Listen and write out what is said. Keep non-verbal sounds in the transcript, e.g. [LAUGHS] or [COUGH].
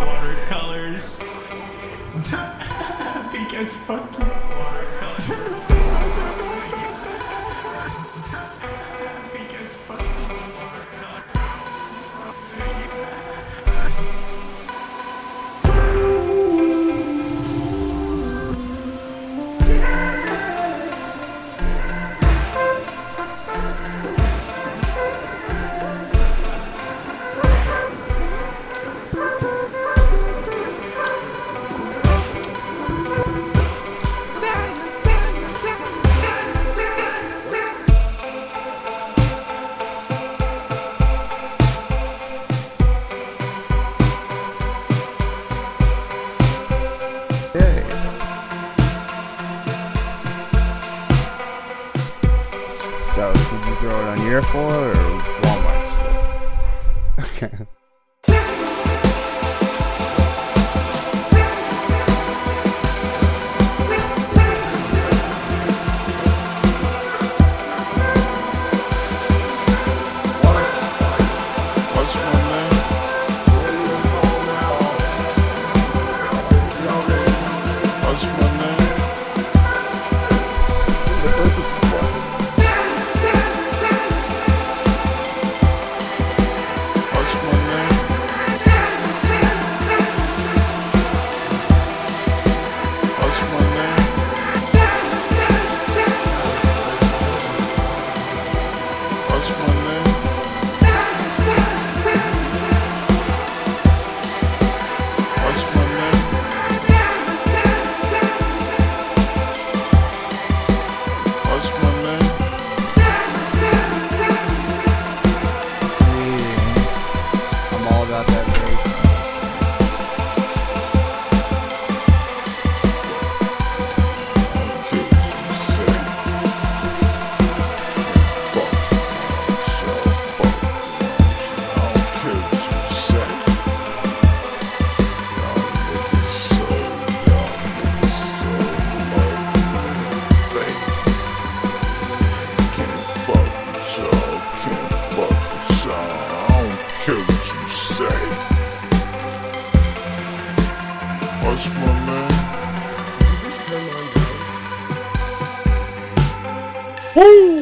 Watercolors. [LAUGHS] Pink as fuck. Watercolors. So did you throw it on your floor or Walmart's floor? [LAUGHS] Okay. bitch, my man.